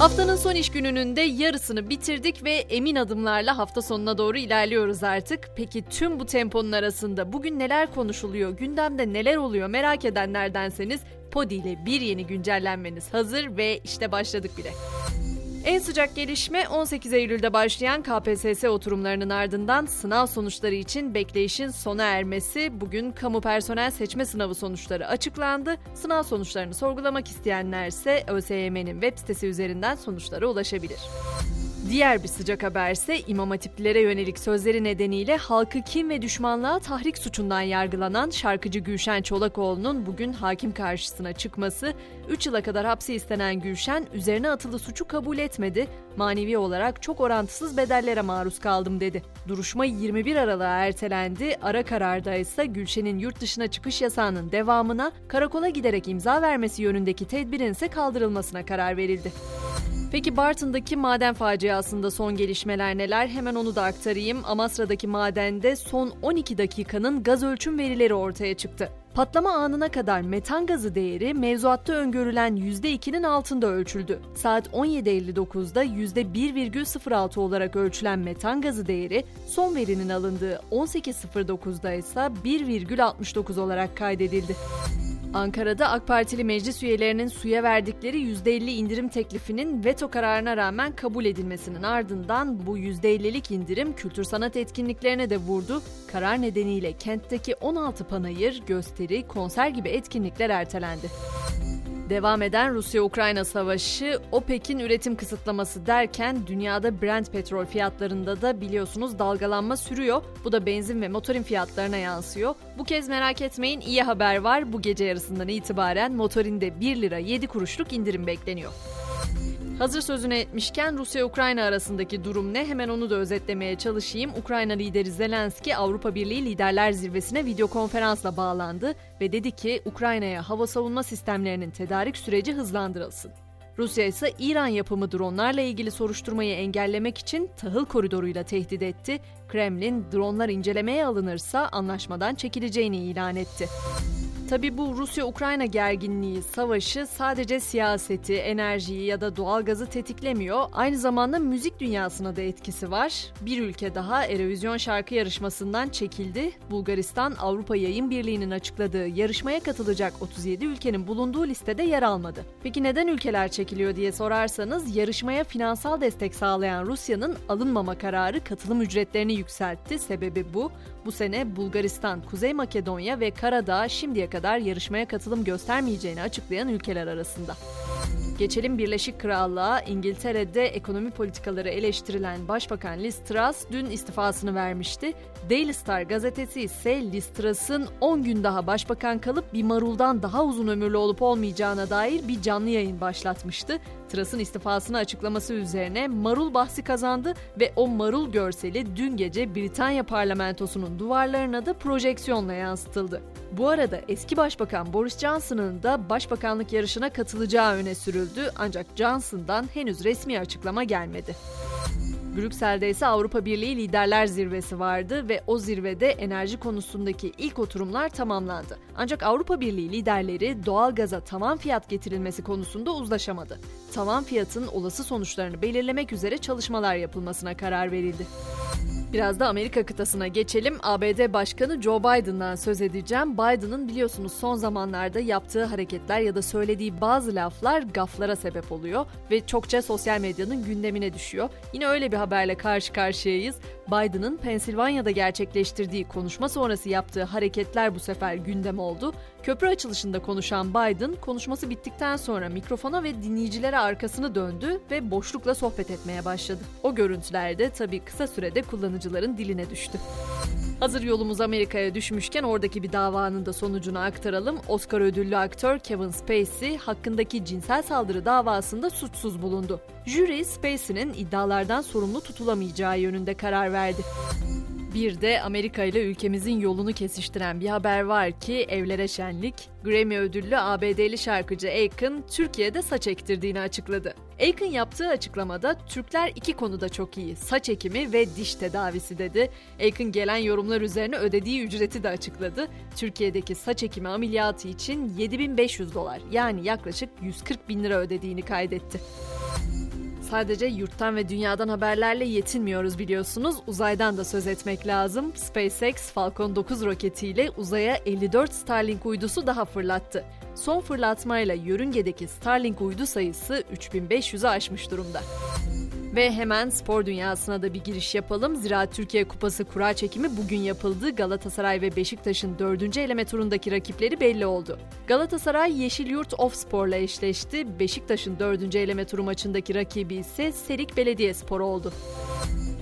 Haftanın son iş gününün de yarısını bitirdik ve emin adımlarla hafta sonuna doğru ilerliyoruz artık. Peki tüm bu temponun arasında bugün neler konuşuluyor, gündemde neler oluyor merak edenlerdenseniz Podi ile bir yeni güncellenmeniz hazır ve işte başladık bile. En sıcak gelişme 18 Eylül'de başlayan KPSS oturumlarının ardından sınav sonuçları için bekleyişin sona ermesi. Bugün kamu personel seçme sınavı sonuçları açıklandı. Sınav sonuçlarını sorgulamak isteyenler ise ÖSYM'nin web sitesi üzerinden sonuçlara ulaşabilir. Diğer bir sıcak haberse İmam Hatiplilere yönelik sözleri nedeniyle halkı kim ve düşmanlığa tahrik suçundan yargılanan şarkıcı Gülşen Çolakoğlu'nun bugün hakim karşısına çıkması. 3 yıla kadar hapsi istenen Gülşen üzerine atılı suçu kabul etmedi. Manevi olarak çok orantısız bedellere maruz kaldım dedi. Duruşma 21 Aralık'a ertelendi. Ara kararda ise Gülşen'in yurt dışına çıkış yasağının devamına karakola giderek imza vermesi yönündeki tedbirin ise kaldırılmasına karar verildi. Peki Bartın'daki maden faciasında son gelişmeler neler? Hemen onu da aktarayım. Amasra'daki madende son 12 dakikanın gaz ölçüm verileri ortaya çıktı. Patlama anına kadar metan gazı değeri mevzuatta öngörülen %2'nin altında ölçüldü. Saat 17.59'da %1,06 olarak ölçülen metan gazı değeri son verinin alındığı 18.09'da ise 1,69 olarak kaydedildi. Ankara'da AK Partili meclis üyelerinin suya verdikleri %50 indirim teklifinin veto kararına rağmen kabul edilmesinin ardından bu %50'lik indirim kültür sanat etkinliklerine de vurdu. Karar nedeniyle kentteki 16 panayır, gösteri, konser gibi etkinlikler ertelendi. Devam eden Rusya-Ukrayna savaşı, OPEC'in üretim kısıtlaması derken dünyada Brent petrol fiyatlarında da biliyorsunuz dalgalanma sürüyor. Bu da benzin ve motorin fiyatlarına yansıyor. Bu kez merak etmeyin iyi haber var. Bu gece yarısından itibaren motorinde 1 lira 7 kuruşluk indirim bekleniyor. Hazır sözüne etmişken Rusya-Ukrayna arasındaki durum ne? Hemen onu da özetlemeye çalışayım. Ukrayna lideri Zelenski Avrupa Birliği Liderler Zirvesi'ne video konferansla bağlandı ve dedi ki Ukrayna'ya hava savunma sistemlerinin tedarik süreci hızlandırılsın. Rusya ise İran yapımı dronlarla ilgili soruşturmayı engellemek için tahıl koridoruyla tehdit etti. Kremlin dronlar incelemeye alınırsa anlaşmadan çekileceğini ilan etti. Tabi bu Rusya-Ukrayna gerginliği, savaşı sadece siyaseti, enerjiyi ya da doğalgazı tetiklemiyor. Aynı zamanda müzik dünyasına da etkisi var. Bir ülke daha Eurovision şarkı yarışmasından çekildi. Bulgaristan Avrupa Yayın Birliği'nin açıkladığı yarışmaya katılacak 37 ülkenin bulunduğu listede yer almadı. Peki neden ülkeler çekiliyor diye sorarsanız yarışmaya finansal destek sağlayan Rusya'nın alınmama kararı katılım ücretlerini yükseltti. Sebebi bu. Bu sene Bulgaristan, Kuzey Makedonya ve Karadağ şimdiye kadar yarışmaya katılım göstermeyeceğini açıklayan ülkeler arasında. Geçelim Birleşik Krallığa. İngiltere'de ekonomi politikaları eleştirilen Başbakan Liz Truss dün istifasını vermişti. Daily Star gazetesi ise Liz Truss'ın 10 gün daha başbakan kalıp bir maruldan daha uzun ömürlü olup olmayacağına dair bir canlı yayın başlatmıştı. Truss'ın istifasını açıklaması üzerine marul bahsi kazandı ve o marul görseli dün gece Britanya parlamentosunun duvarlarına da projeksiyonla yansıtıldı. Bu arada eski başbakan Boris Johnson'ın da başbakanlık yarışına katılacağı öne sürüldü ancak Johnson'dan henüz resmi açıklama gelmedi. Brüksel'de ise Avrupa Birliği Liderler Zirvesi vardı ve o zirvede enerji konusundaki ilk oturumlar tamamlandı. Ancak Avrupa Birliği liderleri doğalgaza tavan fiyat getirilmesi konusunda uzlaşamadı. Tavan fiyatın olası sonuçlarını belirlemek üzere çalışmalar yapılmasına karar verildi. Biraz da Amerika kıtasına geçelim. ABD Başkanı Joe Biden'dan söz edeceğim. Biden'ın biliyorsunuz son zamanlarda yaptığı hareketler ya da söylediği bazı laflar gaflara sebep oluyor ve çokça sosyal medyanın gündemine düşüyor. Yine öyle bir haberle karşı karşıyayız. Biden'ın Pensilvanya'da gerçekleştirdiği konuşma sonrası yaptığı hareketler bu sefer gündem oldu. Köprü açılışında konuşan Biden konuşması bittikten sonra mikrofona ve dinleyicilere arkasını döndü ve boşlukla sohbet etmeye başladı. O görüntüler de tabii kısa sürede kullanıcıların diline düştü. Hazır yolumuz Amerika'ya düşmüşken oradaki bir davanın da sonucunu aktaralım. Oscar ödüllü aktör Kevin Spacey hakkındaki cinsel saldırı davasında suçsuz bulundu. Jüri Spacey'nin iddialardan sorumlu tutulamayacağı yönünde karar verdi. Bir de Amerika ile ülkemizin yolunu kesiştiren bir haber var ki evlere şenlik. Grammy ödüllü ABD'li şarkıcı Akon Türkiye'de saç ektirdiğini açıkladı. Akon yaptığı açıklamada Türkler iki konuda çok iyi. Saç ekimi ve diş tedavisi dedi. Akon gelen yorumlar üzerine ödediği ücreti de açıkladı. Türkiye'deki saç ekimi ameliyatı için 7500 dolar yani yaklaşık 140 bin lira ödediğini kaydetti. Sadece yurttan ve dünyadan haberlerle yetinmiyoruz biliyorsunuz. Uzaydan da söz etmek lazım. SpaceX Falcon 9 roketiyle uzaya 54 Starlink uydusu daha fırlattı. Son fırlatmayla yörüngedeki Starlink uydu sayısı 3500'ü aşmış durumda. Ve hemen spor dünyasına da bir giriş yapalım. Zira Türkiye Kupası kura çekimi bugün yapıldı. Galatasaray ve Beşiktaş'ın dördüncü eleme turundaki rakipleri belli oldu. Galatasaray Yeşilyurt Ofspor'la eşleşti. Beşiktaş'ın dördüncü eleme turu maçındaki rakibi ise Serik Belediyespor oldu.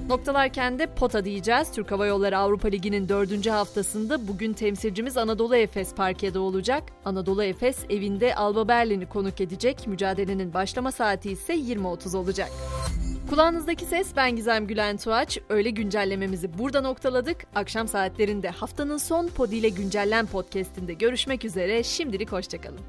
Noktalarken de pota diyeceğiz. Türk Hava Yolları Avrupa Ligi'nin dördüncü haftasında bugün temsilcimiz Anadolu Efes parkede olacak. Anadolu Efes evinde Alba Berlin'i konuk edecek. Mücadelenin başlama saati ise 20.30 olacak. Kulağınızdaki ses ben Gizem Gülen Tuğaç. Öyle güncellememizi burada noktaladık. Akşam saatlerinde haftanın son Podi ile Güncellen podcastinde görüşmek üzere. Şimdilik hoşçakalın.